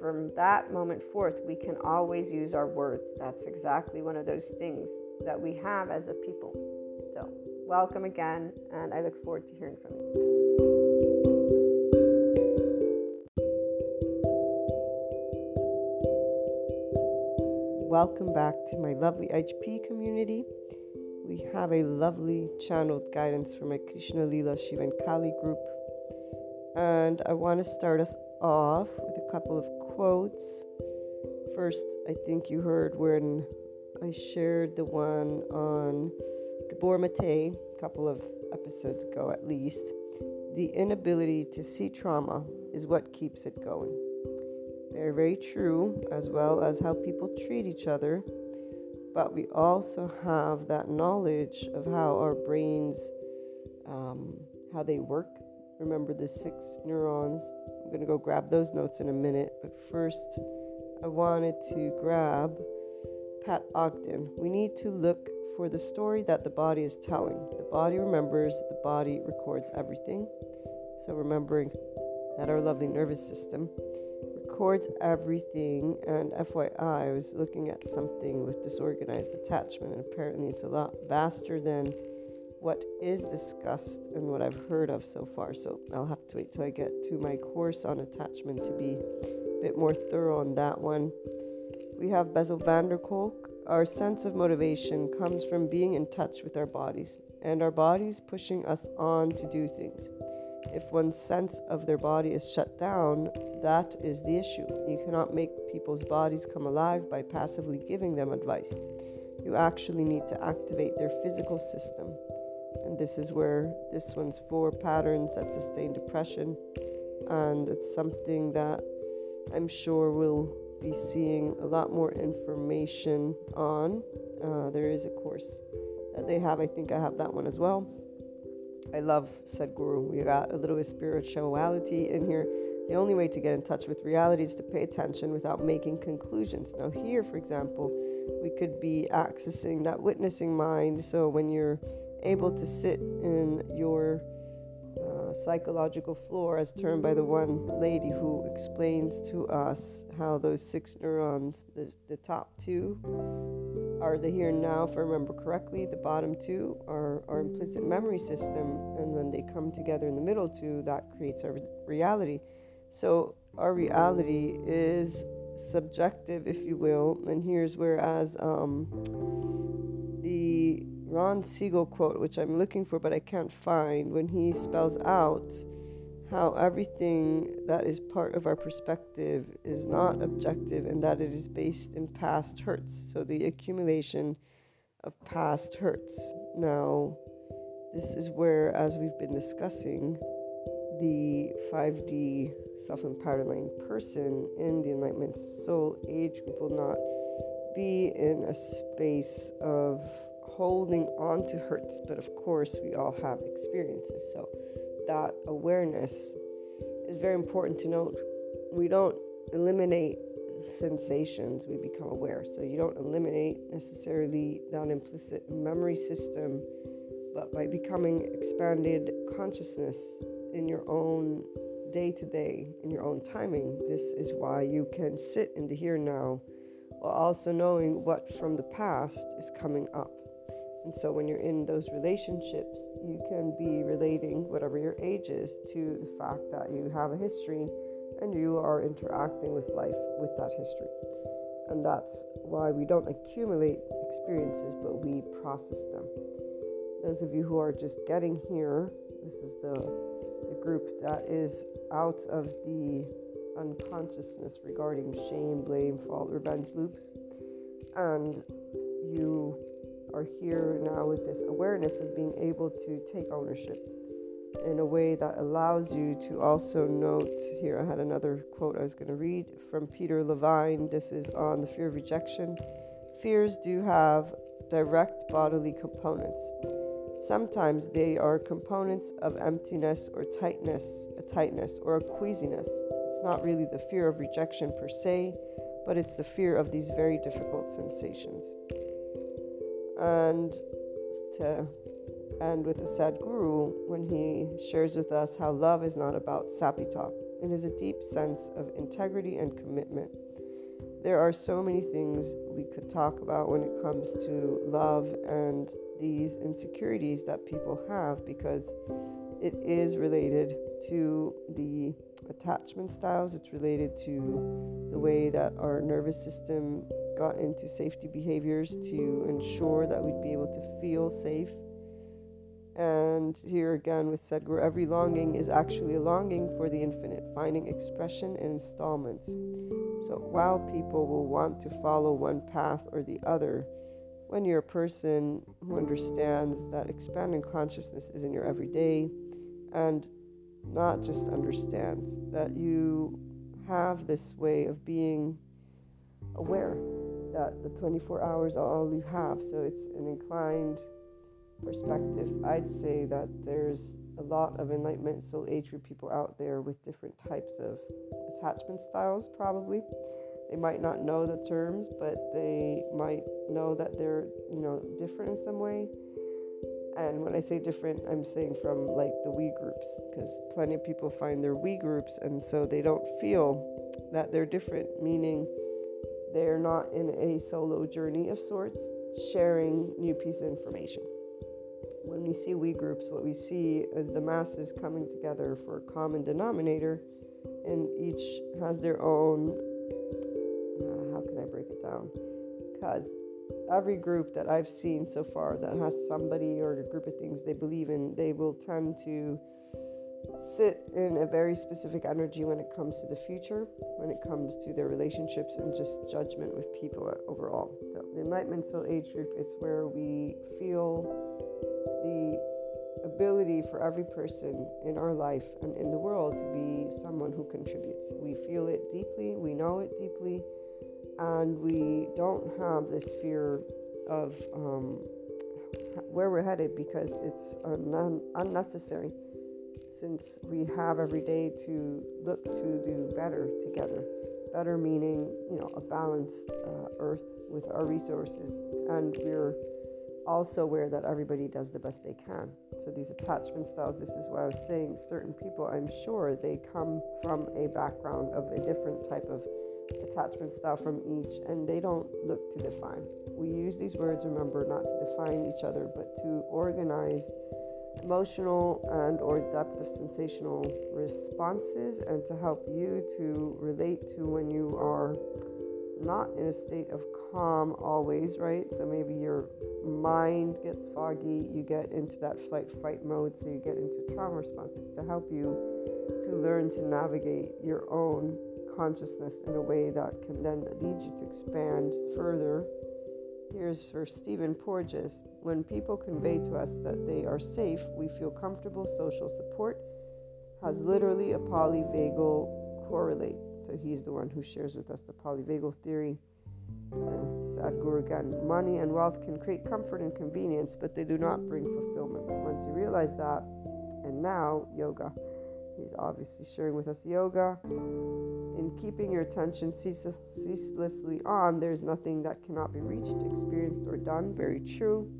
from that moment forth, we can always use our words. That's exactly one of those things that we have as a people. So, welcome again, and I look forward to hearing from you. welcome back to my lovely HP community. We have a lovely channeled guidance from my Krishna Lila Shivan Kali group. And I want to start us off with a couple of quotes. First, I think you heard when I shared the one on Gabor Mate a couple of episodes ago at least. The inability to see trauma is what keeps it going. Very, very true, as well as how people treat each other. But we also have that knowledge of how our brains, um, how they work. Remember the six neurons. Going to go grab those notes in a minute. But first, I wanted to grab Pat Ogden. We need to look for the story that the body is telling. The body remembers, the body records everything. So, remembering that our lovely nervous system records everything. And FYI, I was looking at something with disorganized attachment, and apparently it's a lot vaster than what is discussed and what I've heard of so far. So I'll have to wait till I get to my course on attachment to be a bit more thorough on that one. We have Bessel van der Kolk. Our sense of motivation comes from being in touch with our bodies and our bodies pushing us on to do things. If one's sense of their body is shut down, that is the issue. You cannot make people's bodies come alive by passively giving them advice. You actually need to activate their physical system. This is where this one's four patterns that sustain depression. And it's something that I'm sure we'll be seeing a lot more information on. Uh, there is a course that they have. I think I have that one as well. I love Sadhguru. We got a little bit of spirituality in here. The only way to get in touch with reality is to pay attention without making conclusions. Now, here, for example, we could be accessing that witnessing mind. So, when you're able to sit in your uh, psychological floor, as termed by the one lady who explains to us how those six neurons, the, the top two, are the here and now, if I remember correctly. The bottom two are our implicit memory system, and when they come together in the middle two, that creates our reality. So our reality is subjective, if you will. And here's whereas um, the Ron Siegel quote, which I'm looking for but I can't find, when he spells out how everything that is part of our perspective is not objective and that it is based in past hurts. So the accumulation of past hurts. Now, this is where, as we've been discussing, the 5D self enlightened person in the enlightenment soul age group will not be in a space of holding on to hurts, but of course, we all have experiences. So, that awareness is very important to note. We don't eliminate sensations, we become aware. So you don't eliminate necessarily that implicit memory system, but by becoming expanded consciousness in your own day to day, in your own timing, this is why you can sit in the here now while also knowing what from the past is coming up. And so when you're in those relationships, you can be relating, whatever your age is, to the fact that you have a history and you are interacting with life with that history. And that's why we don't accumulate experiences, but we process them. Those of you who are just getting here, this is the, the group that is out of the unconsciousness regarding shame, blame, fault, revenge loops. And you are here now with this awareness of being able to take ownership in a way that allows you to also note here I had another quote I was going to read from Peter Levine. This is on the fear of rejection. Fears do have direct bodily components sometimes they are components of emptiness or tightness a tightness or a queasiness it's not really the fear of rejection per se but it's the fear of these very difficult sensations and to end with a Sadhguru when he shares with us how love is not about sappy talk. It is a deep sense of integrity and commitment. There are so many things we could talk about when it comes to love and these insecurities that people have because it is related to the attachment styles, it's related to the way that our nervous system got into safety behaviors to ensure that we'd be able to feel safe. And here again with Sadhguru, every longing is actually a longing for the infinite, finding expression in installments. So while people will want to follow one path or the other, when you're a person who understands that expanding consciousness is in your everyday and not just understands that you have this way of being aware that the 24 hours are all you have. So it's an inclined perspective. I'd say that there's a lot of enlightenment soul age group people out there with different types of attachment styles, probably. They might not know the terms, but they might know that they're, you know, different in some way. And when I say different, I'm saying from like the we groups, because plenty of people find their we groups, and so they don't feel that they're different, meaning they're not in a solo journey of sorts, sharing new piece of information. When we see we groups, what we see is the masses coming together for a common denominator, and each has their own. Uh, how can I break it down? Because every group that I've seen so far that has somebody or a group of things they believe in, they will tend to sit in a very specific energy when it comes to the future, when it comes to their relationships and just judgment with people overall. So the Enlightenment Soul Age group is where we feel the ability for every person in our life and in the world to be someone who contributes. We feel it deeply, we know it deeply, and we don't have this fear of um, where we're headed because it's un- unnecessary since we have every day to look to do better together. Better meaning, you know, a balanced uh, earth with our resources, and we're also aware that everybody does the best they can. So these attachment styles, this is why I was saying certain people, I'm sure they come from a background of a different type of attachment style from each, and they don't look to define. We use these words, remember, not to define each other, but to organize emotional and or depth of sensational responses and to help you to relate to when you are not in a state of calm always right so maybe your mind gets foggy you get into that flight fight mode so you get into trauma responses to help you to learn to navigate your own consciousness in a way that can then lead you to expand further. Here's for Stephen Porges. When people convey to us that they are safe, we feel comfortable. Social support has literally a polyvagal correlate. So he's the one who shares with us the polyvagal theory. Uh, Sadhguru again. Money and wealth can create comfort and convenience, but they do not bring fulfillment. Once you realize that, and now yoga. He's obviously sharing with us yoga. In keeping your attention ceaselessly on, there's nothing that cannot be reached, experienced, or done. Very true.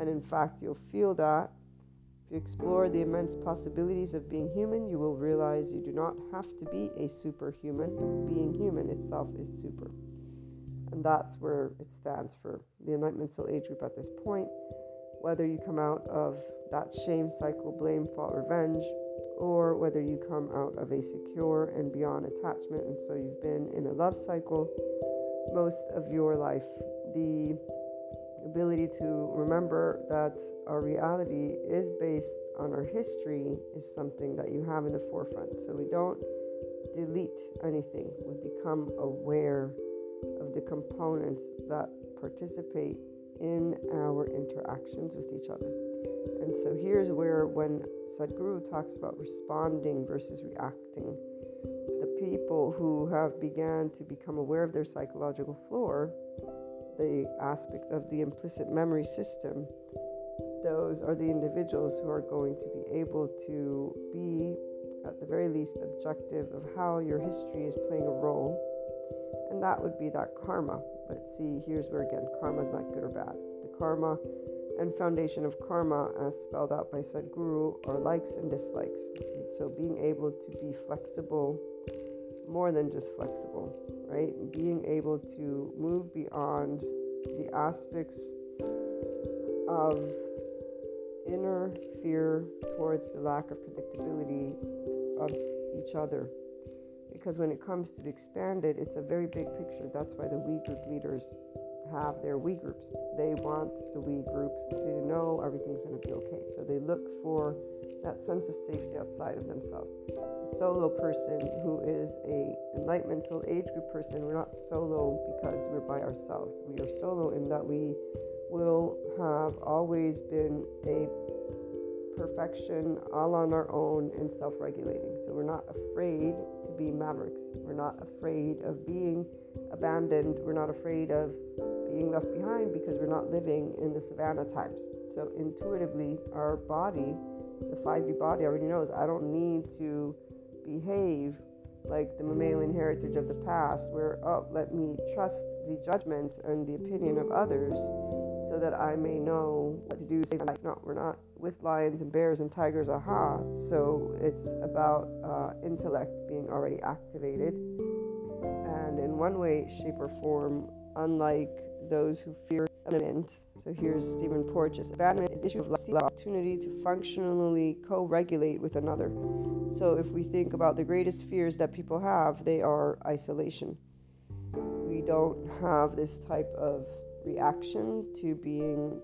And in fact, you'll feel that. If you explore the immense possibilities of being human, you will realize you do not have to be a superhuman. Being human itself is super. And that's where it stands for the Enlightenment Soul Age group at this point. Whether you come out of that shame cycle, blame, fault, revenge, or whether you come out of a secure and beyond attachment, and so you've been in a love cycle most of your life. The ability to remember that our reality is based on our history is something that you have in the forefront. So we don't delete anything, we become aware of the components that participate in our interactions with each other. And so here's where, when Sadhguru talks about responding versus reacting, the people who have began to become aware of their psychological floor, the aspect of the implicit memory system, those are the individuals who are going to be able to be, at the very least, objective of how your history is playing a role. And that would be that karma. But see, here's where again, karma is not good or bad. The karma and foundation of karma, as spelled out by Sadhguru, are likes and dislikes. So being able to be flexible, more than just flexible, right? Being able to move beyond the aspects of inner fear towards the lack of predictability of each other. Because when it comes to the expanded, it's a very big picture. That's why the we group leaders have their we groups. They want the we groups to know everything's going to be okay. So they look for that sense of safety outside of themselves. The solo person who is a enlightenment soul age group person, we're not solo because we're by ourselves. We are solo in that we will have always been a perfection all on our own and self-regulating. So we're not afraid to be mavericks. We're not afraid of being abandoned. We're not afraid of being left behind because we're not living in the savannah times. So intuitively, our body, the 5D body already knows I don't need to behave like the mammalian heritage of the past, where, oh, let me trust the judgment and the opinion of others so that I may know what to do. Save like, no, we're not with lions and bears and tigers, aha. So it's about uh, intellect being already activated. And in one way, shape, or form, unlike those who fear abandonment. So here's Stephen Porges. Abandonment is the issue of lost opportunity to functionally co-regulate with another. So if we think about the greatest fears that people have, they are isolation. We don't have this type of reaction to being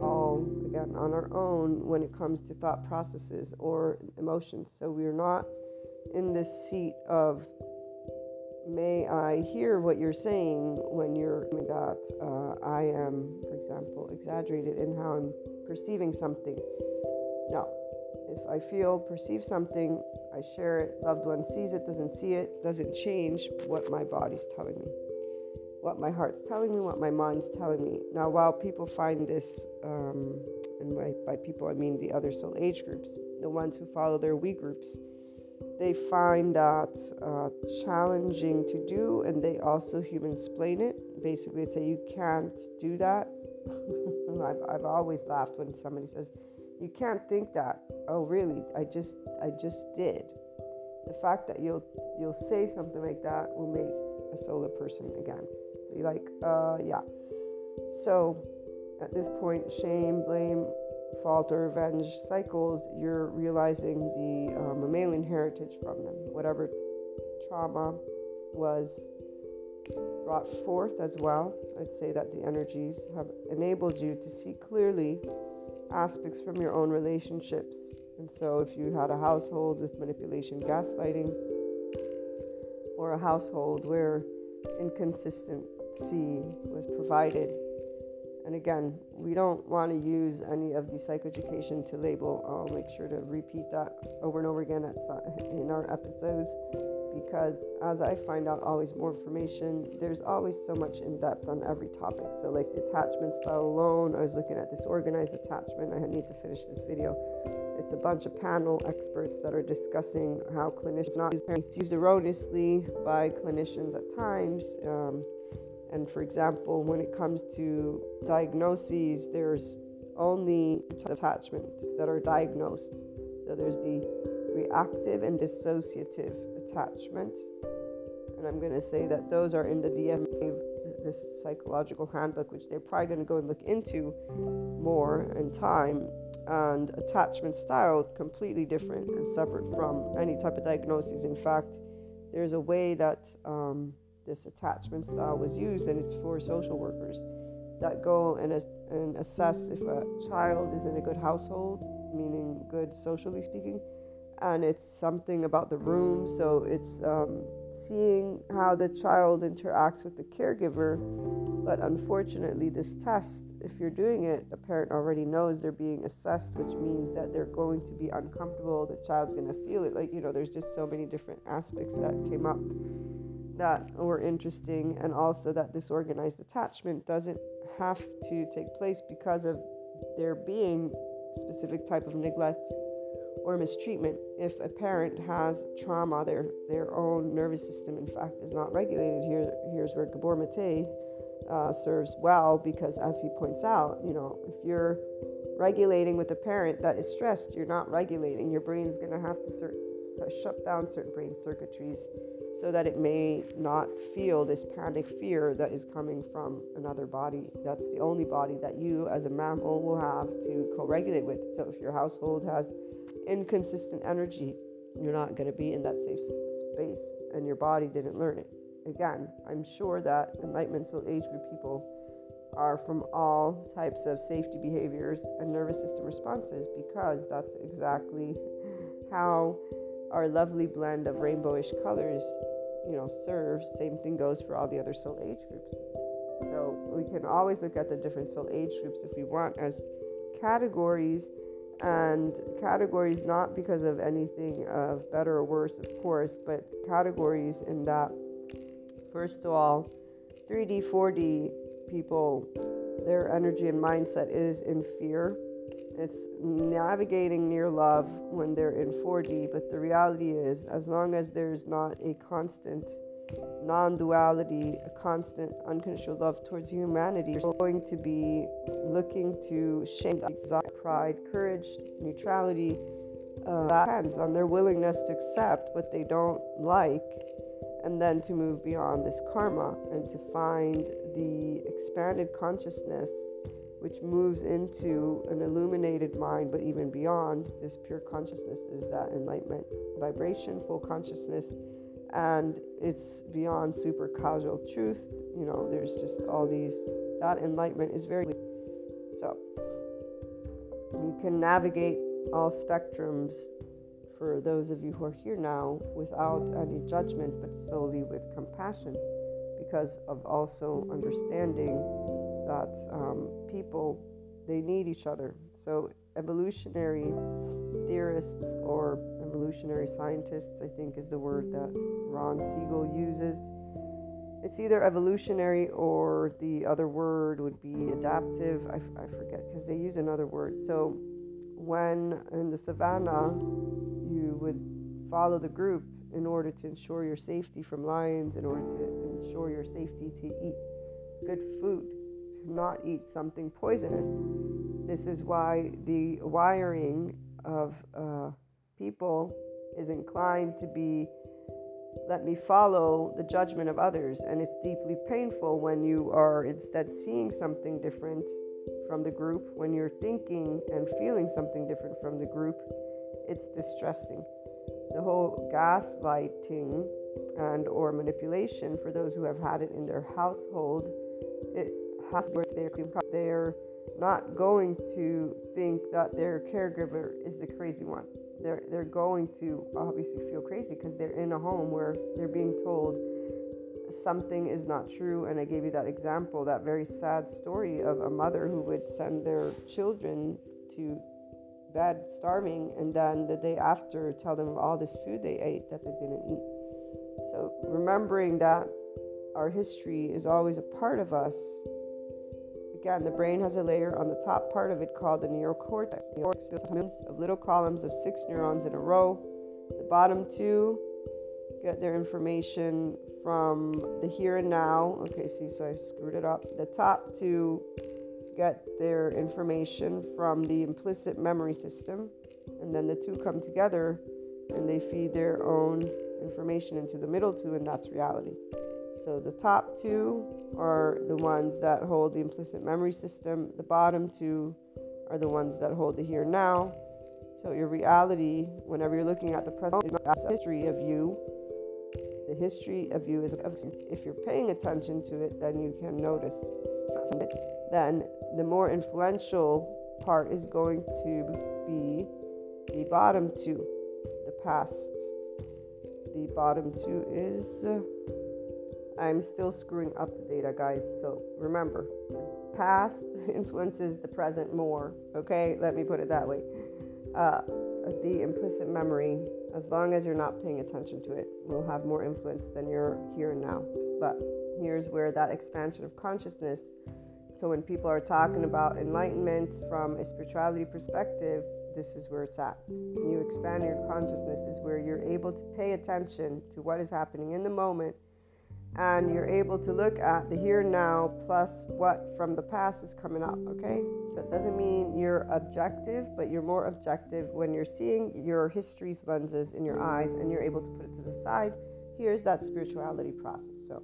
all again on our own when it comes to thought processes or emotions. So we're not in this seat of may I hear what you're saying when you're that uh, I am, for example, exaggerated in how I'm perceiving something. No. If I feel, perceive something, I share it, loved one sees it, doesn't see it, doesn't change what my body's telling me what my heart's telling me, what my mind's telling me. Now, while people find this, um, and by, by people I mean the other soul age groups, the ones who follow their we groups, they find that uh, challenging to do, and they also human explain it. Basically, it's say you can't do that. I've, I've always laughed when somebody says, "You can't think that." Oh, really? I just I just did. The fact that you'll you'll say something like that will make a solar person again. Be like, uh, yeah. So at this point, shame, blame, fault, or revenge cycles, you're realizing the uh, mammalian heritage from them. Whatever trauma was brought forth as well, I'd say that the energies have enabled you to see clearly aspects from your own relationships. And so, if you had a household with manipulation, gaslighting, or a household where inconsistent C was provided. And again, we don't want to use any of the psychoeducation to label. I'll make sure to repeat that over and over again at, in our episodes because as I find out always more information, there's always so much in depth on every topic. So, like attachment style alone, I was looking at disorganized attachment. I need to finish this video. It's a bunch of panel experts that are discussing how clinicians not used erroneously by clinicians at times. Um, and for example, when it comes to diagnoses, there's only attachment that are diagnosed. So there's the reactive and dissociative attachment. And I'm going to say that those are in the DMA, this psychological handbook, which they're probably going to go and look into more in time. And attachment style, completely different and separate from any type of diagnosis. In fact, there's a way that um, this attachment style was used, and it's for social workers that go and, and assess if a child is in a good household, meaning good socially speaking, and it's something about the room. So it's um, seeing how the child interacts with the caregiver. But unfortunately, this test, if you're doing it, a parent already knows they're being assessed, which means that they're going to be uncomfortable. The child's going to feel it. Like, you know, there's just so many different aspects that came up that were interesting, and also that disorganized attachment doesn't have to take place because of there being specific type of neglect or mistreatment. If a parent has trauma, their their own nervous system, in fact, is not regulated. Here, here's where Gabor Mate uh, serves well because, as he points out, you know, if you're regulating with a parent that is stressed, you're not regulating. Your brain's going to have to cert- shut down certain brain circuitries so that it may not feel this panic fear that is coming from another body. That's the only body that you, as a mammal, will have to co regulate with. So, if your household has inconsistent energy you're not going to be in that safe space and your body didn't learn it. Again, I'm sure that Enlightenment Soul Age Group people are from all types of safety behaviors and nervous system responses because that's exactly how our lovely blend of rainbowish colors, you know, serves. Same thing goes for all the other soul age groups. So we can always look at the different soul age groups if we want as categories and categories not because of anything of better or worse, of course, but categories in that, first of all, 3D, 4D people, their energy and mindset is in fear. It's navigating near love when they're in 4D, but the reality is, as long as there's not a constant non duality, a constant unconditional love towards humanity, you're going to be looking to shame, pride, courage, neutrality. Uh, depends on their willingness to accept what they don't like and then to move beyond this karma and to find the expanded consciousness which moves into an illuminated mind, but even beyond this pure consciousness is that enlightenment vibration, full consciousness, and it's beyond super causal truth. You know, there's just all these, that enlightenment is very so. You can navigate all spectrums for those of you who are here now without any judgment, but solely with compassion because of also understanding that um, people they need each other. So evolutionary theorists or evolutionary scientists, I think is the word that Ron Siegel uses. It's either evolutionary or the other word would be adaptive. I, I forget because they use another word. So when in the savannah you would follow the group in order to ensure your safety from lions, in order to ensure your safety to eat good food, not eat something poisonous. This is why the wiring of uh, people is inclined to be let me follow the judgment of others. And it's deeply painful when you are instead seeing something different from the group, when you're thinking and feeling something different from the group. It's distressing the whole gaslighting and or manipulation for those who have had it in their household it has where they're, they're not going to think that their caregiver is the crazy one they're they're going to obviously feel crazy because they're in a home where they're being told something is not true and i gave you that example that very sad story of a mother who would send their children to bed starving and then the day after tell them of all this food they ate that they didn't eat. So remembering that our history is always a part of us. Again, the brain has a layer on the top part of it called the neocortex. Neocortex of little columns of six neurons in a row. The bottom two get their information from the here and now. Okay, see, so I screwed it up. The top two get their information from the implicit memory system, and then the two come together and they feed their own information into the middle two, and that's reality. So the top two are the ones that hold the implicit memory system, the bottom two are the ones that hold the here now. So your reality, whenever you're looking at the present, is history of you. The history of you is if you're paying attention to it, then you can notice then the more influential part is going to be the bottom two, the past. The bottom two is. I'm still screwing up the data, guys. So remember, past influences the present more. Okay, let me put it that way. Uh, the implicit memory, as long as you're not paying attention to it, will have more influence than your here and now. But here's where that expansion of consciousness so when people are talking about enlightenment from a spirituality perspective, this is where it's at. You expand your consciousness is where you're able to pay attention to what is happening in the moment and you're able to look at the here and now plus what from the past is coming up, okay? So it doesn't mean you're objective, but you're more objective when you're seeing your history's lenses in your eyes and you're able to put it to the side. Here's that spirituality process. So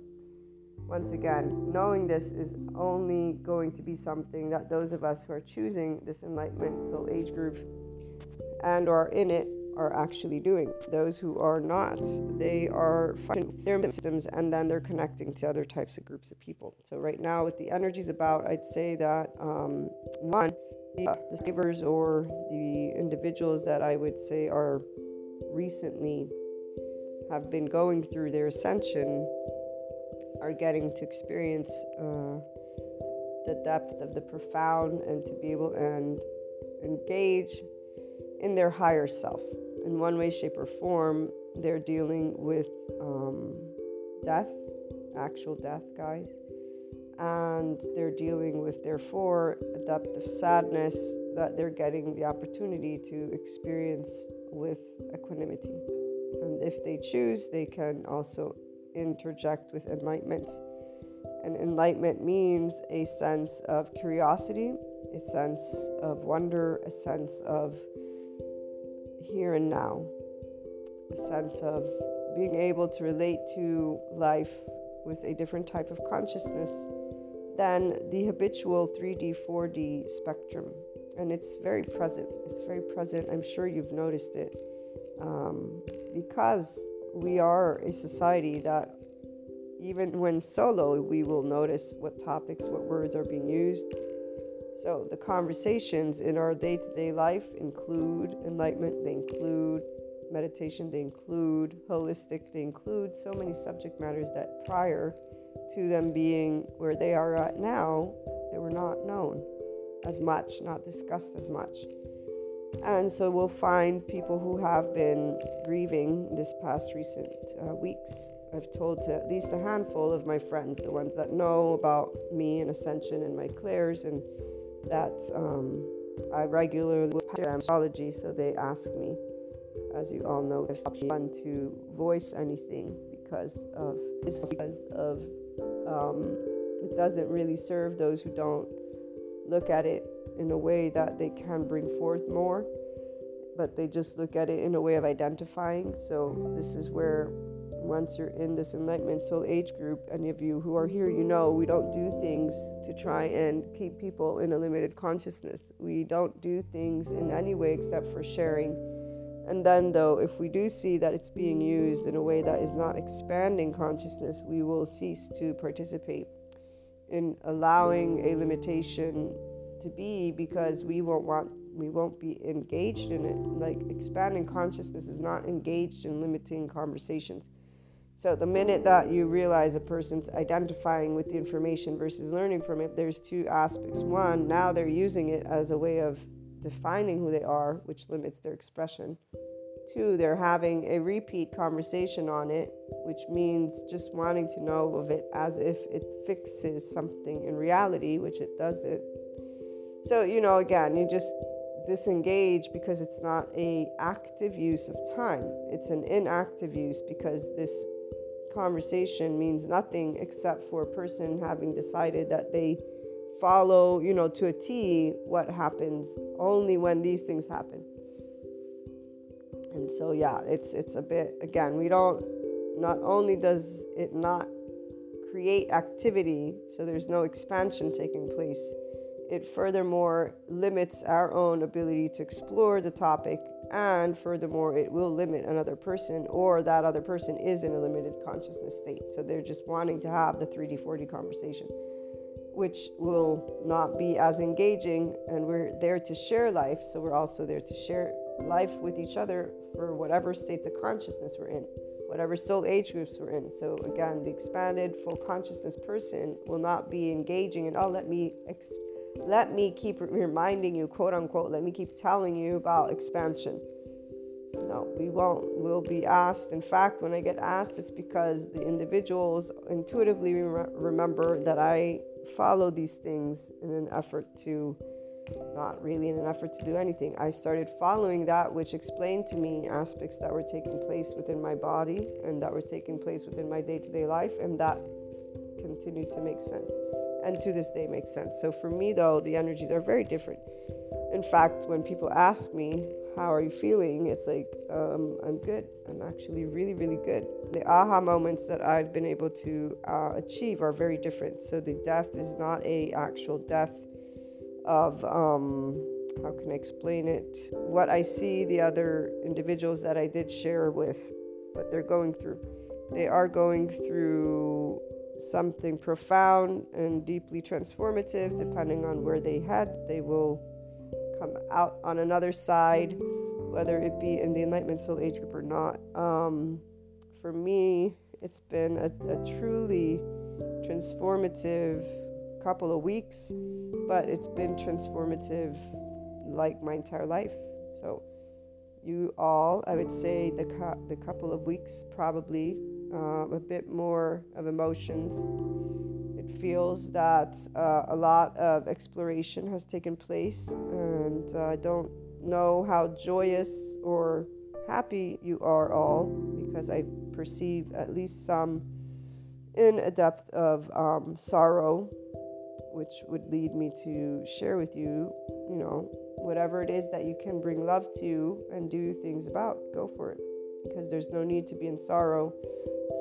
once again, knowing this is only going to be something that those of us who are choosing this enlightenment soul age group and are in it are actually doing. Those who are not, they are finding their systems and then they're connecting to other types of groups of people. So, right now, what the energy is about, I'd say that um, one, the givers or the individuals that I would say are recently have been going through their ascension are getting to experience uh, the depth of the profound and to be able and engage in their higher self in one way, shape, or form, they're dealing with um, death, actual death, guys. And they're dealing with, therefore, a depth of sadness that they're getting the opportunity to experience with equanimity. And if they choose, they can also interject with enlightenment. And enlightenment means a sense of curiosity, a sense of wonder, a sense of here and now, a sense of being able to relate to life with a different type of consciousness than the habitual 3D, 4D spectrum. And it's very present. It's very present. I'm sure you've noticed it. Um, because we are a society that, even when solo, we will notice what topics, what words are being used, so, the conversations in our day to day life include enlightenment, they include meditation, they include holistic, they include so many subject matters that prior to them being where they are at now, they were not known as much, not discussed as much. And so we'll find people who have been grieving this past recent uh, weeks. I've told to at least a handful of my friends, the ones that know about me and Ascension and my clairs and that um, I regularly astrology, so they ask me, as you all know, if I want to voice anything because of because of um, it doesn't really serve those who don't look at it in a way that they can bring forth more, but they just look at it in a way of identifying. So this is where once you're in this enlightenment soul age group, any of you who are here, you know we don't do things to try and keep people in a limited consciousness. We don't do things in any way except for sharing. And then, though, if we do see that it's being used in a way that is not expanding consciousness, we will cease to participate in allowing a limitation to be because we won't want we won't be engaged in it like expanding consciousness is not engaged in limiting conversations so the minute that you realize a person's identifying with the information versus learning from it, there's two aspects. One, now they're using it as a way of defining who they are, which limits their expression. Two, they're having a repeat conversation on it, which means just wanting to know of it as if it fixes something in reality, which it doesn't. So, you know, again, you just disengage because it's not a active use of time. It's an inactive use because this conversation means nothing except for a person having decided that they follow, you know, to a T what happens only when these things happen. And so yeah, it's it's a bit again, we don't not only does it not create activity, so there's no expansion taking place, it furthermore limits our own ability to explore the topic and furthermore it will limit another person or that other person is in a limited consciousness state. So they're just wanting to have the 3d 4d conversation which will not be as engaging. And we're there to share life. So we're also there to share life with each other for whatever states of consciousness we're in whatever soul age groups we're in. So again the expanded full consciousness person will not be engaging. And oh let me ex- let me keep reminding you, quote unquote, let me keep telling you about expansion. No, we won't. We'll be asked. In fact, when I get asked, it's because the individuals intuitively remember that I follow these things in an effort to, not really in an effort to do anything. I started following that which explained to me aspects that were taking place within my body and that were taking place within my day to day life, and that continued to make sense and to this day makes sense. So for me, though, the energies are very different. In fact, when people ask me, How are you feeling? it's like, um, I'm good. I'm actually really, really good. The aha moments that I've been able to uh, achieve are very different. So the death is not a actual death of um, how can I explain it? What I see the other individuals that I did share with, what they're going through. They are going through something profound and deeply transformative, depending on where they head. They will come out on another side, whether it be in the Enlightenment Soul Age group or not. Um, for me, it's been a, a truly transformative couple of weeks, but it's been transformative like my entire life. So, you all, I would say the, cu- the couple of weeks probably uh, a bit more of emotions. It feels that uh, a lot of exploration has taken place, and uh, I don't know how joyous or happy you are all because I perceive at least some in a depth of um, sorrow, which would lead me to share with you, you know, whatever it is that you can bring love to and do things about, go for it. Because there's no need to be in sorrow.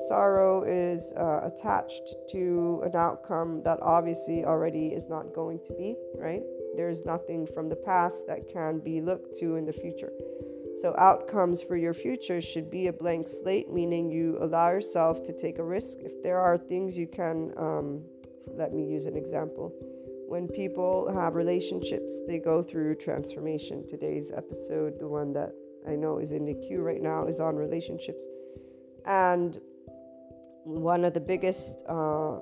Sorrow is uh, attached to an outcome that obviously already is not going to be, right? There's nothing from the past that can be looked to in the future. So, outcomes for your future should be a blank slate, meaning you allow yourself to take a risk. If there are things you can, um, let me use an example. When people have relationships, they go through transformation. Today's episode, the one that I know is in the queue right now, is on relationships. And one of the biggest uh,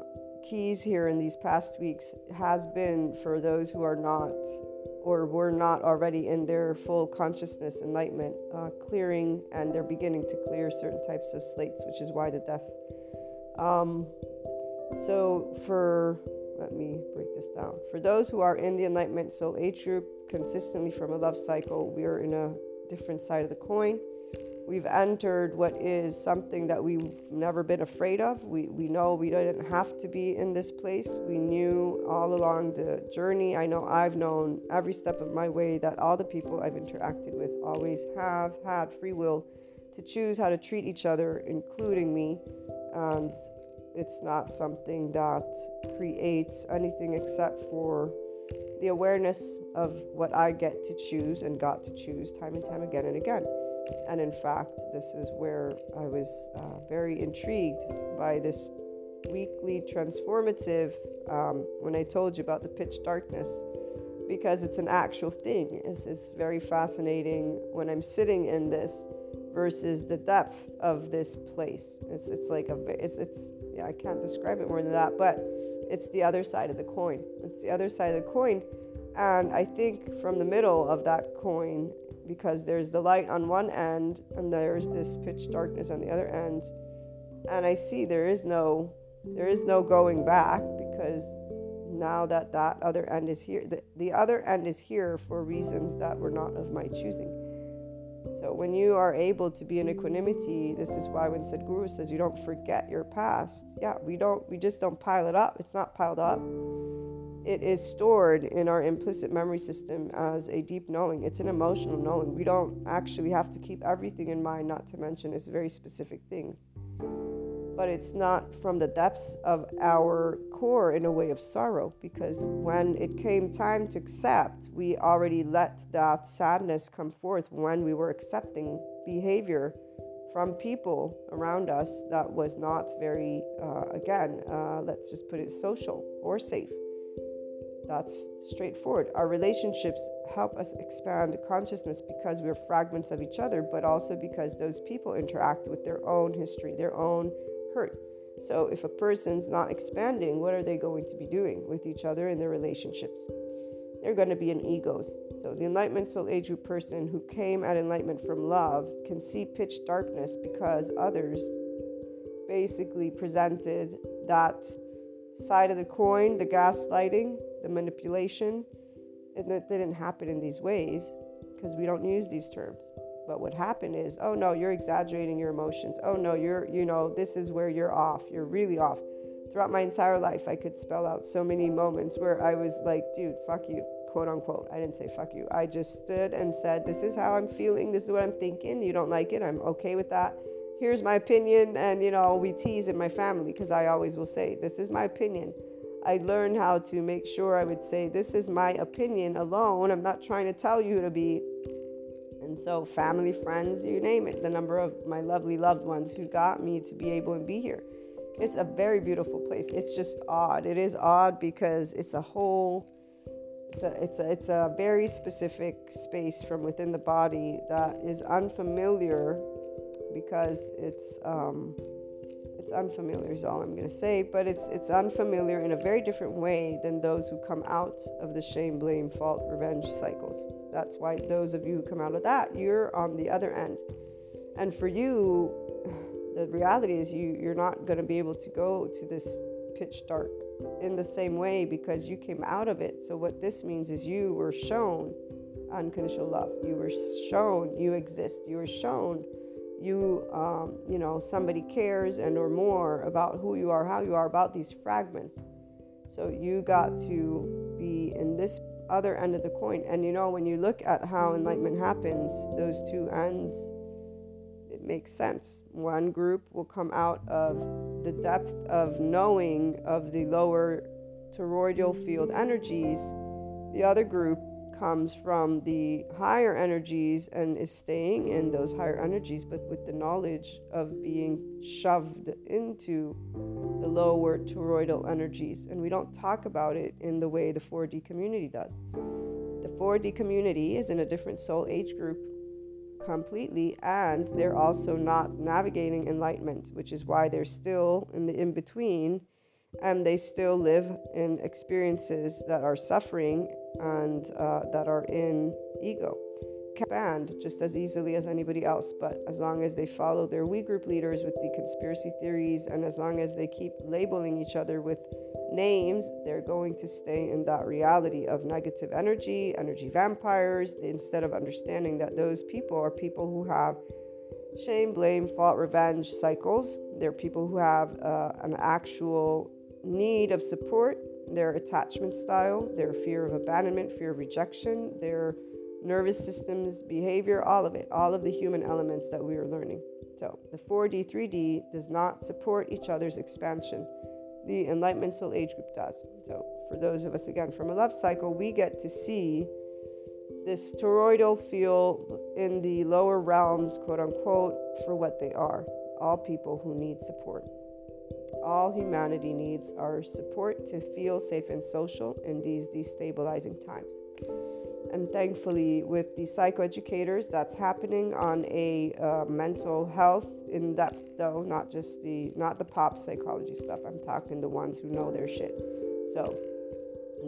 keys here in these past weeks has been for those who are not or were not already in their full consciousness enlightenment, uh, clearing and they're beginning to clear certain types of slates, which is why the death. Um, so, for let me break this down. For those who are in the enlightenment soul age group consistently from a love cycle, we are in a different side of the coin we've entered what is something that we've never been afraid of. We, we know we didn't have to be in this place. We knew all along the journey. I know I've known every step of my way that all the people I've interacted with always have had free will to choose how to treat each other, including me. And it's not something that creates anything except for the awareness of what I get to choose and got to choose time and time again and again. And in fact, this is where I was uh, very intrigued by this weekly transformative um, when I told you about the pitch darkness, because it's an actual thing. It's, it's very fascinating when I'm sitting in this versus the depth of this place. It's, it's like a, it's, it's, yeah, I can't describe it more than that, but it's the other side of the coin. It's the other side of the coin. And I think from the middle of that coin because there's the light on one end and there's this pitch darkness on the other end and i see there is no there is no going back because now that that other end is here the, the other end is here for reasons that were not of my choosing so when you are able to be in equanimity this is why when sadhguru says you don't forget your past yeah we don't we just don't pile it up it's not piled up it is stored in our implicit memory system as a deep knowing. It's an emotional knowing. We don't actually have to keep everything in mind, not to mention it's very specific things. But it's not from the depths of our core in a way of sorrow, because when it came time to accept, we already let that sadness come forth when we were accepting behavior from people around us that was not very, uh, again, uh, let's just put it social or safe. That's straightforward. Our relationships help us expand consciousness because we're fragments of each other, but also because those people interact with their own history, their own hurt. So, if a person's not expanding, what are they going to be doing with each other in their relationships? They're going to be in egos. So, the Enlightenment Soul Age person who came at enlightenment from love can see pitch darkness because others basically presented that side of the coin, the gaslighting, the manipulation. And that didn't happen in these ways because we don't use these terms. But what happened is, oh no, you're exaggerating your emotions. Oh no, you're, you know, this is where you're off. You're really off. Throughout my entire life, I could spell out so many moments where I was like, dude, fuck you, quote unquote. I didn't say fuck you. I just stood and said, this is how I'm feeling. This is what I'm thinking. You don't like it. I'm okay with that. Here's my opinion. And, you know, we tease in my family because I always will say, this is my opinion. I learned how to make sure I would say, This is my opinion alone. I'm not trying to tell you to be. And so, family, friends, you name it, the number of my lovely loved ones who got me to be able to be here. It's a very beautiful place. It's just odd. It is odd because it's a whole it's a, it's a, it's a very specific space from within the body that is unfamiliar because it's um, it's unfamiliar is all I'm going to say, but it's it's unfamiliar in a very different way than those who come out of the shame, blame, fault, revenge cycles. That's why those of you who come out of that, you're on the other end. And for you, the reality is you you're not going to be able to go to this pitch dark in the same way because you came out of it. So what this means is you were shown unconditional love. You were shown you exist. You were shown you um, you know somebody cares and or more about who you are how you are about these fragments. So you got to be in this other end of the coin. And you know when you look at how enlightenment happens those two ends it makes sense. One group will come out of the depth of knowing of the lower toroidal field energies. The other group comes from the higher energies and is staying in those higher energies, but with the knowledge of being shoved into the lower toroidal energies. And we don't talk about it in the way the 4D community does. The 4D community is in a different soul age group completely, and they're also not navigating enlightenment, which is why they're still in the in between and they still live in experiences that are suffering and uh, that are in ego. Expand just as easily as anybody else but as long as they follow their we group leaders with the conspiracy theories and as long as they keep labeling each other with names they're going to stay in that reality of negative energy energy vampires instead of understanding that those people are people who have shame blame fault revenge cycles. They're people who have uh, an actual need of support, their attachment style, their fear of abandonment, fear of rejection, their nervous systems, behavior, all of it, all of the human elements that we are learning. So the 4D, 3D does not support each other's expansion. The Enlightenment Soul Age group does. So for those of us, again, from a love cycle, we get to see this toroidal field in the lower realms, quote unquote, for what they are all people who need support. All humanity needs our support to feel safe and social in these destabilizing times. And thankfully, with the psychoeducators, that's happening on a uh, mental health in depth, though, not just the not the pop psychology stuff. I'm talking the ones who know their shit. So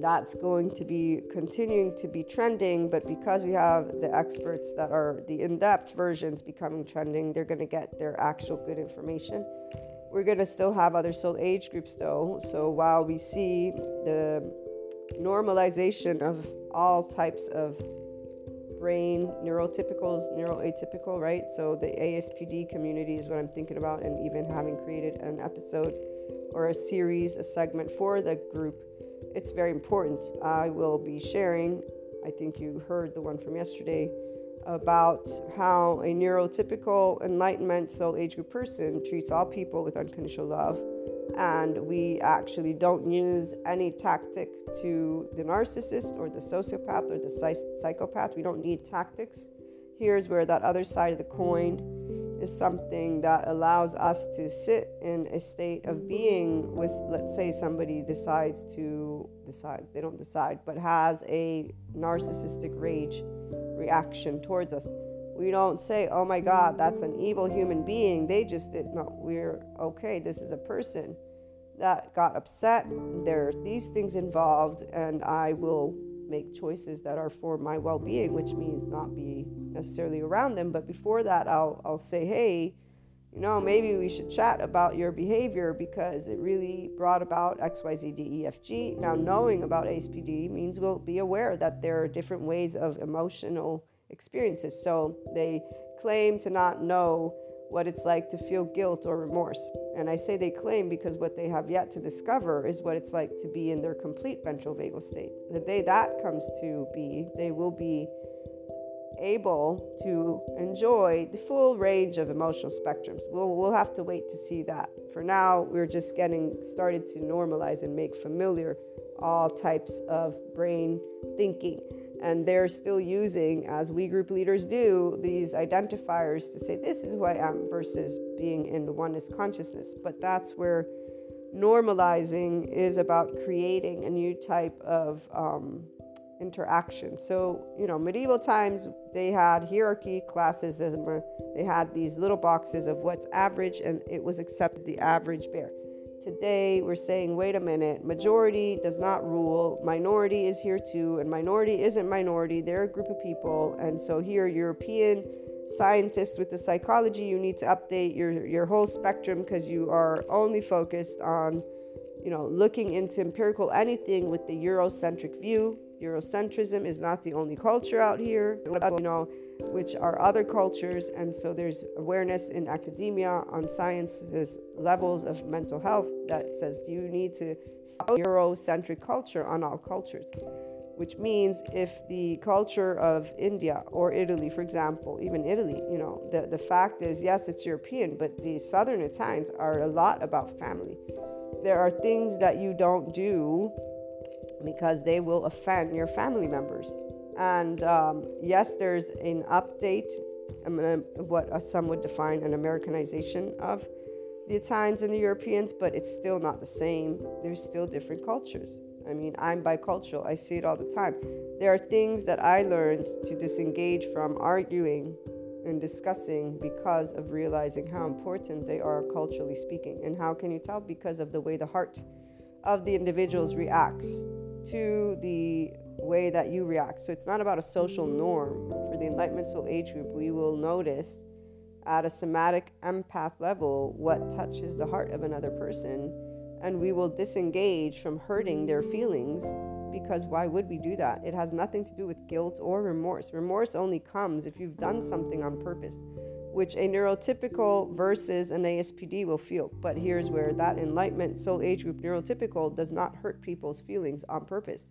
that's going to be continuing to be trending, but because we have the experts that are the in depth versions becoming trending, they're going to get their actual good information. We're going to still have other soul age groups though. So while we see the normalization of all types of brain neurotypicals, neuroatypical, right? So the ASPD community is what I'm thinking about, and even having created an episode or a series, a segment for the group, it's very important. I will be sharing, I think you heard the one from yesterday about how a neurotypical enlightenment soul age group person treats all people with unconditional love. And we actually don't use any tactic to the narcissist or the sociopath or the psychopath. We don't need tactics. Here's where that other side of the coin is something that allows us to sit in a state of being with let's say somebody decides to decides they don't decide but has a narcissistic rage reaction towards us. We don't say, oh my God, that's an evil human being. They just did. No, we're okay. This is a person that got upset. There are these things involved, and I will make choices that are for my well being, which means not be necessarily around them. But before that, I'll, I'll say, hey, you know, maybe we should chat about your behavior because it really brought about X, Y, Z, D, E, F, G. Now, knowing about ASPD means we'll be aware that there are different ways of emotional experiences. So they claim to not know what it's like to feel guilt or remorse. And I say they claim because what they have yet to discover is what it's like to be in their complete ventral vagal state. The day that comes to be, they will be able to enjoy the full range of emotional spectrums. We'll, we'll have to wait to see that. For now, we're just getting started to normalize and make familiar all types of brain thinking. And they're still using, as we group leaders do, these identifiers to say, this is who I am versus being in the oneness consciousness. But that's where normalizing is about creating a new type of um, interaction. So, you know, medieval times they had hierarchy, classism, they had these little boxes of what's average, and it was accepted the average bear. Today, we're saying, wait a minute, majority does not rule, minority is here too, and minority isn't minority, they're a group of people. And so, here, European scientists with the psychology, you need to update your, your whole spectrum because you are only focused on, you know, looking into empirical anything with the Eurocentric view Eurocentrism is not the only culture out here, you know, which are other cultures. And so there's awareness in academia on science's levels of mental health that says you need to stop Eurocentric culture on all cultures. Which means if the culture of India or Italy, for example, even Italy, you know, the, the fact is, yes, it's European, but the Southern Italians are a lot about family. There are things that you don't do because they will offend your family members. And um, yes, there's an update, um, what some would define an Americanization of the Italians and the Europeans, but it's still not the same. There's still different cultures. I mean, I'm bicultural, I see it all the time. There are things that I learned to disengage from arguing and discussing because of realizing how important they are culturally speaking. And how can you tell? Because of the way the heart of the individuals reacts to the way that you react. So it's not about a social norm. For the Enlightenment Soul Age group, we will notice at a somatic empath level what touches the heart of another person, and we will disengage from hurting their feelings because why would we do that? It has nothing to do with guilt or remorse. Remorse only comes if you've done something on purpose which a neurotypical versus an ASPD will feel. But here's where that enlightenment soul age group neurotypical does not hurt people's feelings on purpose.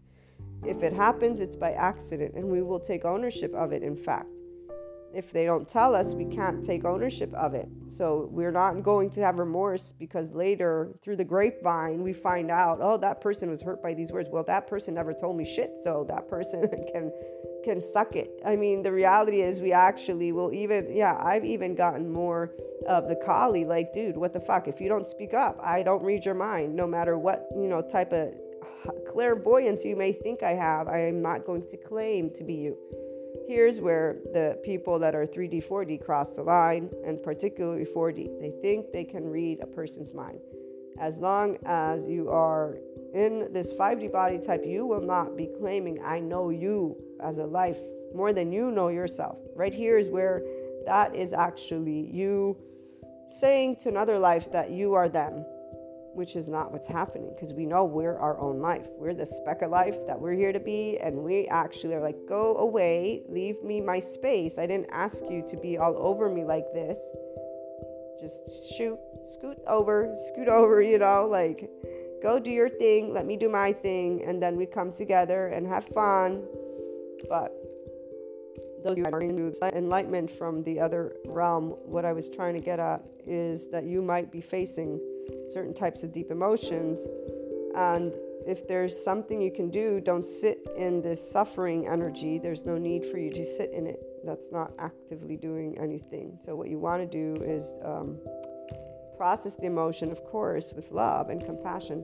If it happens, it's by accident, and we will take ownership of it, in fact. If they don't tell us, we can't take ownership of it. So we're not going to have remorse because later, through the grapevine, we find out, oh, that person was hurt by these words. Well, that person never told me shit, so that person can can suck it. I mean, the reality is we actually will even, yeah, I've even gotten more of the Kali, like, dude, what the fuck? If you don't speak up, I don't read your mind, no matter what, you know, type of clairvoyance you may think I have, I am not going to claim to be you. Here's where the people that are 3D, 4D cross the line, and particularly 4D. They think they can read a person's mind. As long as you are in this 5D body type, you will not be claiming, I know you as a life more than you know yourself. Right here is where that is actually you saying to another life that you are them, which is not what's happening because we know we're our own life. We're the speck of life that we're here to be, and we actually are like, go away, leave me my space. I didn't ask you to be all over me like this. Just shoot, scoot over, scoot over, you know, like go do your thing, let me do my thing, and then we come together and have fun but those are enlightenment from the other realm, what I was trying to get at is that you might be facing certain types of deep emotions. And if there's something you can do, don't sit in this suffering energy. There's no need for you to sit in it. That's not actively doing anything. So, what you want to do is um, process the emotion, of course, with love and compassion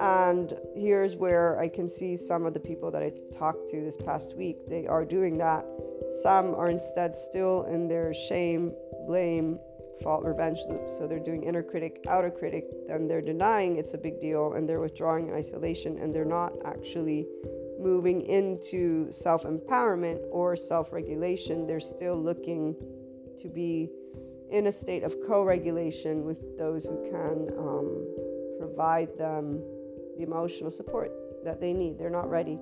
and here's where I can see some of the people that I talked to this past week. They are doing that. Some are instead still in their shame, blame, fault, revenge loop. So they're doing inner critic, outer critic, then they're denying it's a big deal and they're withdrawing in isolation and they're not actually moving into self empowerment or self regulation. They're still looking to be in a state of co regulation with those who can um, provide them the emotional support that they need. They're not ready.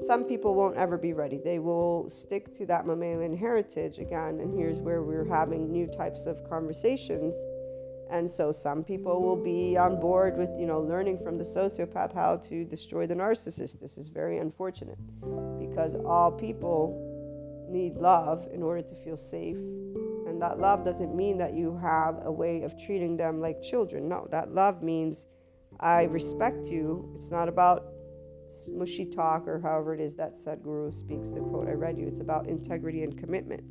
Some people won't ever be ready. They will stick to that mammalian heritage again. And here's where we're having new types of conversations. And so some people will be on board with, you know, learning from the sociopath how to destroy the narcissist. This is very unfortunate because all people need love in order to feel safe. And that love doesn't mean that you have a way of treating them like children. No, that love means I respect you. It's not about mushy talk or however it is that Sadhguru speaks the quote I read you. It's about integrity and commitment.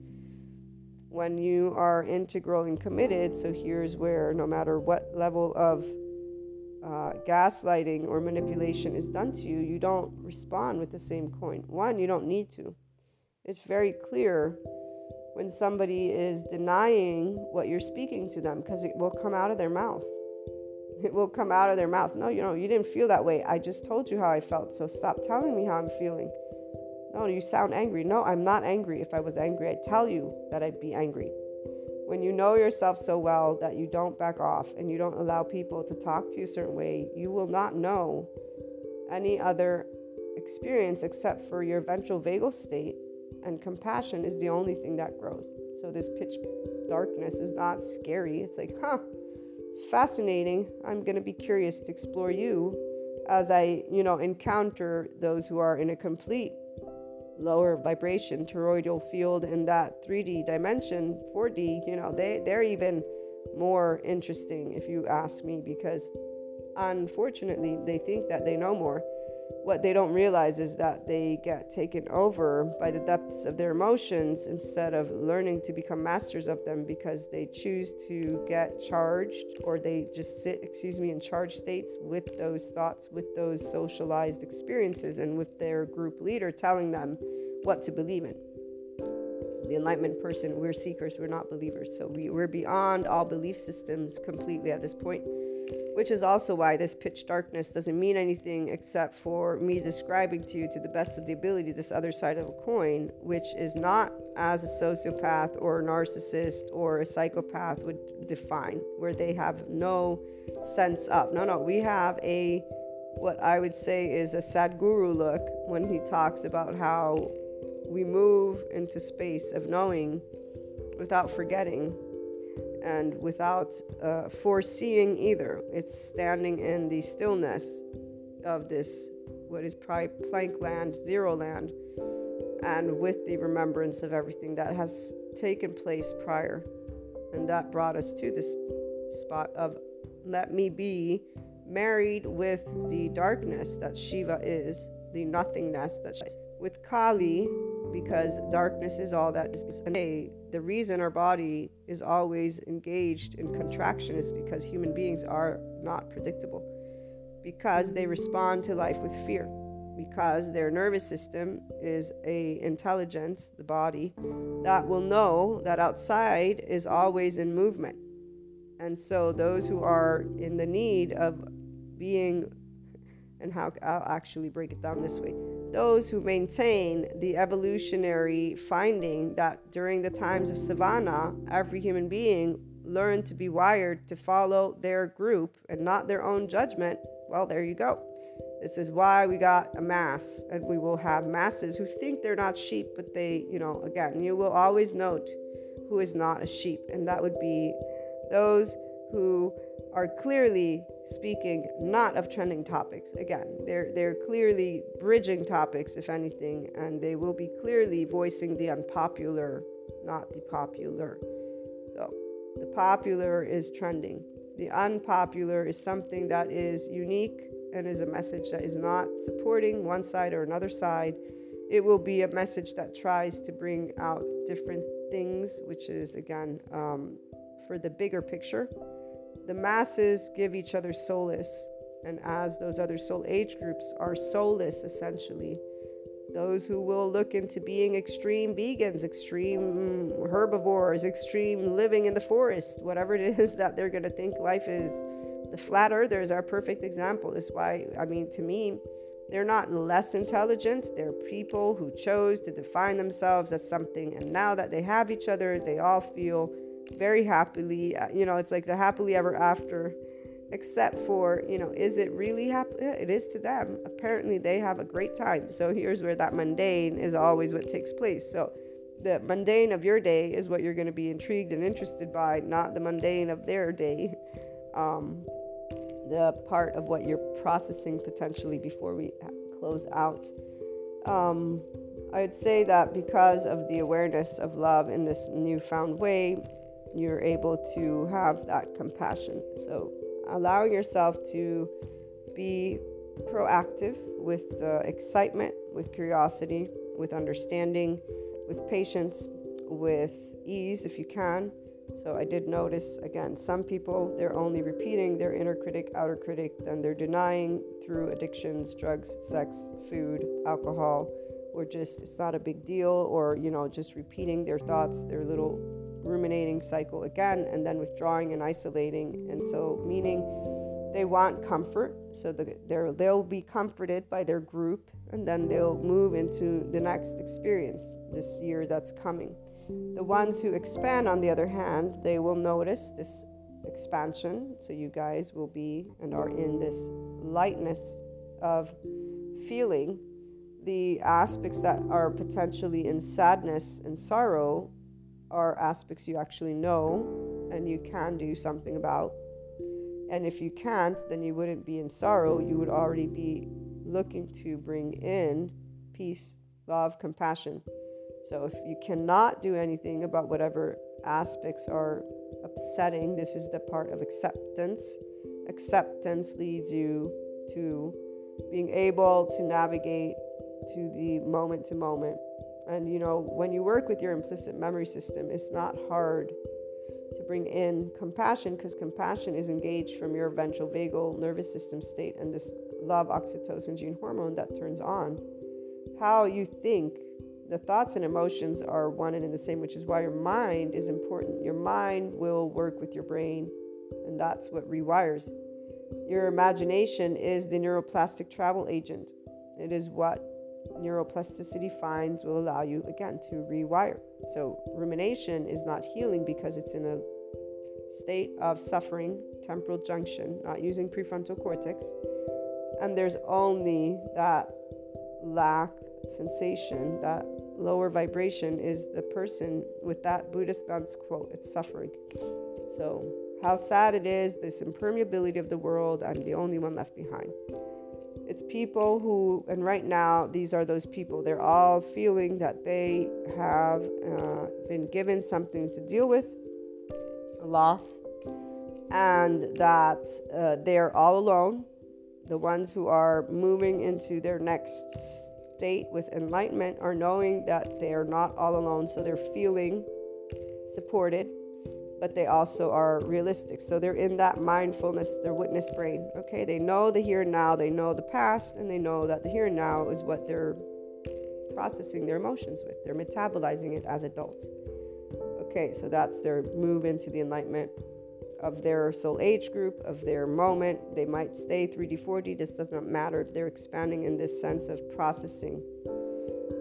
When you are integral and committed, so here's where no matter what level of uh, gaslighting or manipulation is done to you, you don't respond with the same coin. One, you don't need to. It's very clear when somebody is denying what you're speaking to them because it will come out of their mouth. It will come out of their mouth. No, you know, you didn't feel that way. I just told you how I felt, so stop telling me how I'm feeling. No, you sound angry. No, I'm not angry. If I was angry, I'd tell you that I'd be angry. When you know yourself so well that you don't back off and you don't allow people to talk to you a certain way, you will not know any other experience except for your ventral vagal state. And compassion is the only thing that grows. So, this pitch darkness is not scary. It's like, huh, fascinating. I'm going to be curious to explore you as I, you know, encounter those who are in a complete lower vibration toroidal field in that 3D dimension, 4D, you know, they, they're even more interesting if you ask me because unfortunately they think that they know more what they don't realize is that they get taken over by the depths of their emotions instead of learning to become masters of them because they choose to get charged or they just sit, excuse me, in charge states with those thoughts, with those socialized experiences, and with their group leader telling them what to believe in. The enlightenment person, we're seekers, we're not believers. So we, we're beyond all belief systems completely at this point which is also why this pitch darkness doesn't mean anything except for me describing to you to the best of the ability this other side of a coin, which is not as a sociopath or a narcissist or a psychopath would define, where they have no sense of. No, no, we have a what I would say is a Sadhguru look when he talks about how we move into space of knowing without forgetting and without uh, foreseeing either. It's standing in the stillness of this, what is probably plank land, zero land, and with the remembrance of everything that has taken place prior. And that brought us to this spot of let me be married with the darkness that Shiva is, the nothingness that with Kali, because darkness is all that is. And the reason our body is always engaged in contraction is because human beings are not predictable, because they respond to life with fear, because their nervous system is a intelligence, the body, that will know that outside is always in movement. And so those who are in the need of being and how I'll actually break it down this way those who maintain the evolutionary finding that during the times of savannah, every human being learned to be wired to follow their group and not their own judgment, well, there you go. This is why we got a mass, and we will have masses who think they're not sheep, but they, you know, again, you will always note who is not a sheep, and that would be those who are clearly speaking not of trending topics. Again, they're they're clearly bridging topics, if anything, and they will be clearly voicing the unpopular, not the popular. So the popular is trending. The unpopular is something that is unique and is a message that is not supporting one side or another side. It will be a message that tries to bring out different things, which is again um, for the bigger picture the masses give each other solace, and as those other soul age groups are soulless essentially, those who will look into being extreme vegans, extreme herbivores, extreme living in the forest, whatever it is that they're going to think life is. The flat earthers are perfect example. That's why, I mean, to me, they're not less intelligent. They're people who chose to define themselves as something. And now that they have each other, they all feel very happily. Uh, you know, it's like the happily ever after, except for, you know, is it really happy? Yeah, it is to them. Apparently, they have a great time. So here's where that mundane is always what takes place. So the mundane of your day is what you're going to be intrigued and interested by, not the mundane of their day. Um, the part of what you're processing potentially before we close out. Um, I'd say that because of the awareness of love in this newfound way, you're able to have that compassion. So, allowing yourself to be proactive with uh, excitement, with curiosity, with understanding, with patience, with ease if you can. So I did notice again, some people they're only repeating their inner critic, outer critic, then they're denying through addictions, drugs, sex, food, alcohol, or just it's not a big deal, or you know, just repeating their thoughts, their little ruminating cycle again, and then withdrawing and isolating. And so, meaning they want comfort, so the, they'll be comforted by their group, and then they'll move into the next experience this year that's coming. The ones who expand, on the other hand, they will notice this expansion. So you guys will be and are in this lightness of feeling the aspects that are potentially in sadness and sorrow are aspects you actually know and you can do something about. And if you can't, then you wouldn't be in sorrow. You would already be looking to bring in peace, love, compassion. So if you cannot do anything about whatever aspects are upsetting, this is the part of acceptance. Acceptance leads you to being able to navigate to the moment to moment. And you know, when you work with your implicit memory system, it's not hard to bring in compassion because compassion is engaged from your ventral vagal nervous system state and this love oxytocin gene hormone that turns on. How you think the thoughts and emotions are one and in the same, which is why your mind is important. Your mind will work with your brain, and that's what rewires. Your imagination is the neuroplastic travel agent. It is what neuroplasticity finds will allow you, again, to rewire. So, rumination is not healing because it's in a state of suffering, temporal junction, not using prefrontal cortex. And there's only that lack sensation, that lower vibration, is the person with that Buddhist nuns quote, it's suffering. So, how sad it is, this impermeability of the world, I'm the only one left behind. It's people who, and right now, these are those people. They're all feeling that they have uh, been given something to deal with, a loss, and that uh, they're all alone. The ones who are moving into their next state with enlightenment are knowing that they are not all alone, so they're feeling supported, but they also are realistic. So they're in that mindfulness, their witness brain. Okay, they know the here and now, they know the past, and they know that the here and now is what they're processing their emotions with. They're metabolizing it as adults. Okay, so that's their move into the enlightenment of their soul age group, of their moment. They might stay 3D, 4D, this does not matter. They're expanding in this sense of processing.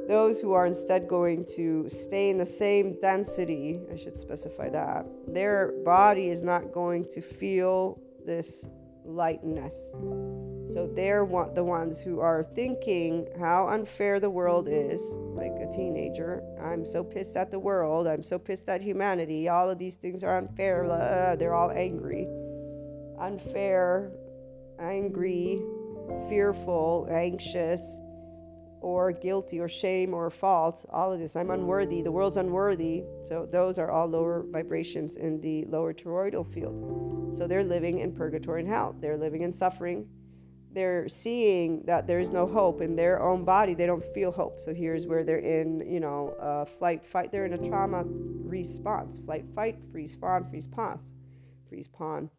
Those who are instead going to stay in the same density, I should specify that, their body is not going to feel this lightness. So they're the ones who are thinking how unfair the world is, like a teenager. I'm so pissed at the world. I'm so pissed at humanity. All of these things are unfair. Uh, they're all angry. Unfair, angry, fearful, anxious, or guilty, or shame, or fault. All of this. I'm unworthy. The world's unworthy. So those are all lower vibrations in the lower toroidal field. So they're living in purgatory and hell. They're living in suffering they're seeing that there's no hope in their own body they don't feel hope so here's where they're in you know uh, flight fight they're in a trauma response flight fight freeze fawn freeze pause freeze pawn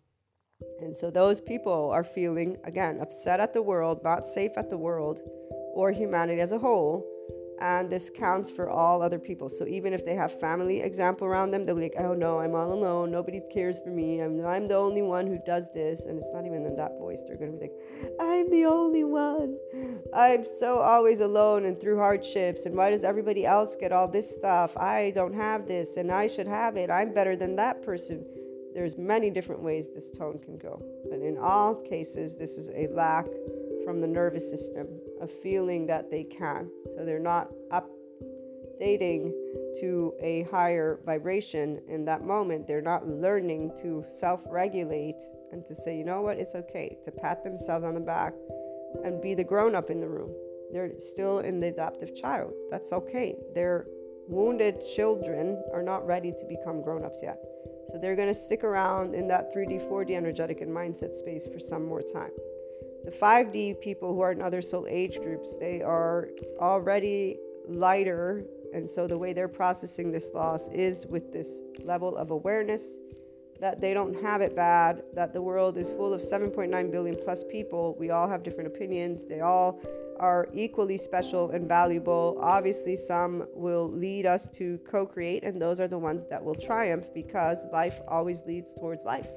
and so those people are feeling again upset at the world not safe at the world or humanity as a whole and this counts for all other people. So even if they have family example around them, they'll be like, "Oh no, I'm all alone. Nobody cares for me. I'm I'm the only one who does this." And it's not even in that voice. They're gonna be like, "I'm the only one. I'm so always alone and through hardships. And why does everybody else get all this stuff? I don't have this, and I should have it. I'm better than that person." There's many different ways this tone can go, but in all cases, this is a lack from the nervous system of feeling that they can. So they're not updating to a higher vibration in that moment. They're not learning to self regulate and to say, you know what, it's okay, to pat themselves on the back and be the grown up in the room. They're still in the adaptive child. That's okay. Their wounded children are not ready to become grown ups yet. So they're going to stick around in that 3D, 4D energetic and mindset space for some more time. The 5D people who are in other soul age groups, they are already lighter. And so the way they're processing this loss is with this level of awareness that they don't have it bad, that the world is full of 7.9 billion plus people. We all have different opinions. They all are equally special and valuable. Obviously, some will lead us to co create, and those are the ones that will triumph because life always leads towards life.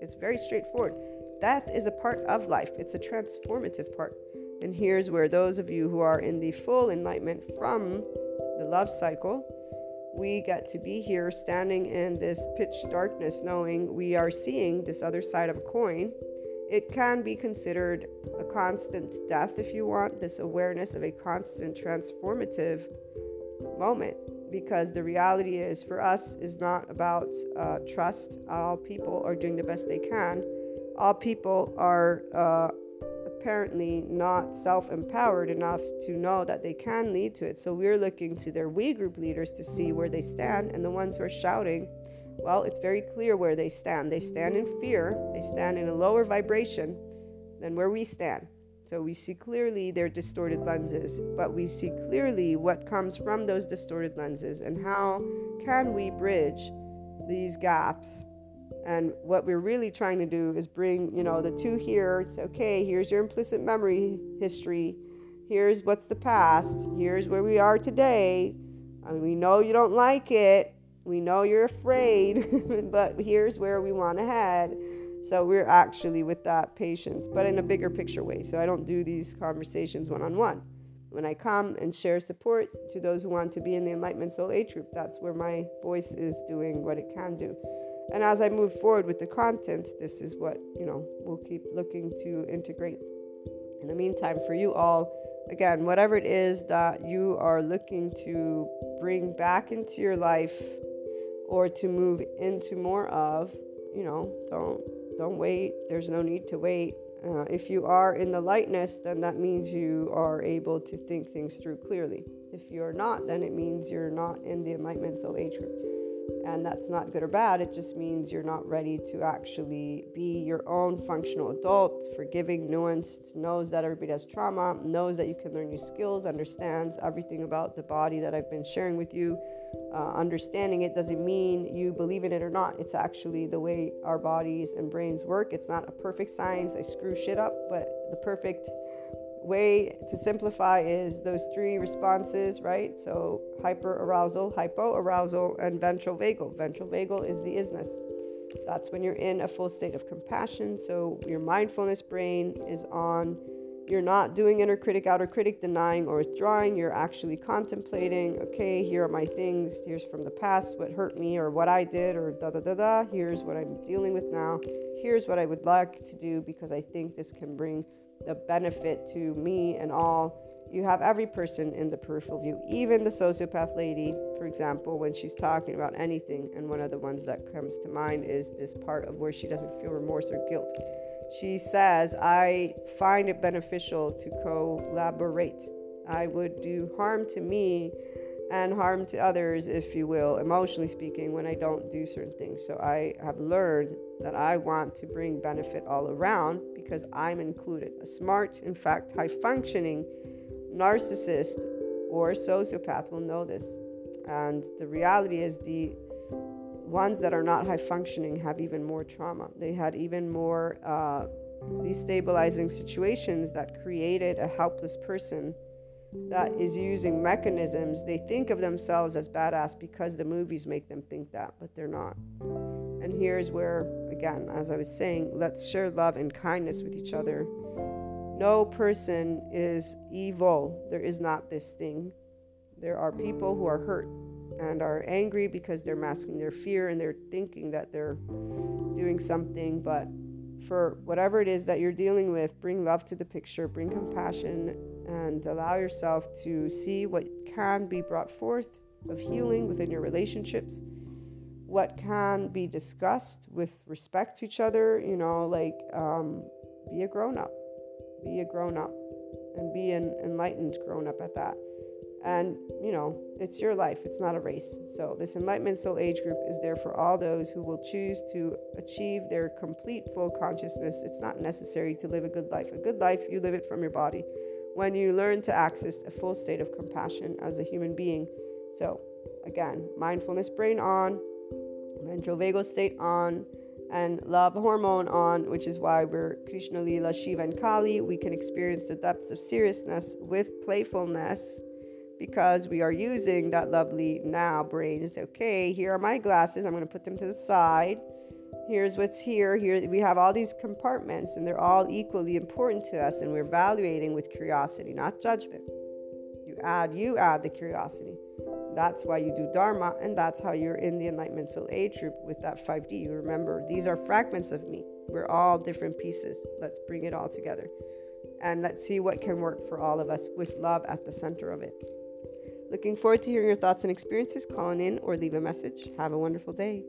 It's very straightforward. Death is a part of life, it's a transformative part. And here's where those of you who are in the full enlightenment from the love cycle, we get to be here standing in this pitch darkness, knowing we are seeing this other side of a coin it can be considered a constant death if you want, this awareness of a constant transformative moment. Because the reality is, for us, is not about uh, trust. All people are doing the best they can. All people are uh, apparently not self empowered enough to know that they can lead to it. So we're looking to their we group leaders to see where they stand, and the ones who are shouting well, it's very clear where they stand. They stand in fear, they stand in a lower vibration than where we stand. So we see clearly their distorted lenses, but we see clearly what comes from those distorted lenses and how can we bridge these gaps. And what we're really trying to do is bring, you know, the two here. It's okay, here's your implicit memory history. Here's what's the past. Here's where we are today. I mean, we know you don't like it, we know you're afraid, but here's where we want to head. So we're actually with that patience, but in a bigger picture way. So I don't do these conversations one on one. When I come and share support to those who want to be in the Enlightenment Soul Age group, that's where my voice is doing what it can do. And as I move forward with the content, this is what, you know, we'll keep looking to integrate. In the meantime, for you all, again, whatever it is that you are looking to bring back into your life or to move into more of, you know, don't don't wait. There's no need to wait. Uh, if you are in the lightness, then that means you are able to think things through clearly. If you're not, then it means you're not in the enlightenment soul age group. And that's not good or bad. It just means you're not ready to actually be your own functional adult, forgiving, nuanced, knows that everybody has trauma, knows that you can learn new skills, understands everything about the body that I've been sharing with you. Uh, understanding it doesn't mean you believe in it or not. It's actually the way our bodies and brains work. It's not a perfect science. I screw shit up, but the perfect way to simplify is those three responses, right? So hyper arousal, hypo arousal, and ventral vagal. Ventral vagal is the isness. That's when you're in a full state of compassion. So your mindfulness brain is on. You're not doing inner critic, outer critic, denying or withdrawing. You're actually contemplating, okay, here are my things. Here's from the past what hurt me or what I did or da da da da. Here's what I'm dealing with now. Here's what I would like to do because I think this can bring the benefit to me and all. You have every person in the peripheral view, even the sociopath lady, for example, when she's talking about anything. And one of the ones that comes to mind is this part of where she doesn't feel remorse or guilt. She says, I find it beneficial to collaborate. I would do harm to me and harm to others, if you will, emotionally speaking, when I don't do certain things. So I have learned that I want to bring benefit all around because I'm included. A smart, in fact, high functioning narcissist or sociopath will know this. And the reality is, the ones that are not high functioning have even more trauma. They had even more uh, destabilizing situations that created a helpless person that is using mechanisms. They think of themselves as badass because the movies make them think that, but they're not. And here's where, again, as I was saying, let's share love and kindness with each other. No person is evil. There is not this thing. There are people who are hurt and are angry because they're masking their fear and they're thinking that they're doing something. But for whatever it is that you're dealing with, bring love to the picture, bring compassion, and allow yourself to see what can be brought forth of healing within your relationships, what can be discussed with respect to each other. You know, like um, be a grown up, be a grown up. and be an enlightened grown up at that. And, you know, it's your life, it's not a race. So, this Enlightenment Soul Age group is there for all those who will choose to achieve their complete full consciousness. It's not necessary to live a good life. A good life, you live it from your body when you learn to access a full state of compassion as a human being. So, again, mindfulness brain on, vagal state on, and love hormone on, which is why we're Krishna Lila, Shiva, and Kali. We can experience the depths of seriousness with playfulness because we are using that lovely now brain. It's okay, here are my glasses. I'm going to put them to the side. Here's what's here. Here we have all these compartments, and they're all equally important to us, and we're evaluating with curiosity, not judgment. Add, you add the curiosity. That's why you do Dharma, and that's how you're in the Enlightenment Soul Age group with that 5D. You remember, these are fragments of me. We're all different pieces. Let's bring it all together. And let's see what can work for all of us with love at the center of it. Looking forward to hearing your thoughts and experiences. Call in or leave a message. Have a wonderful day.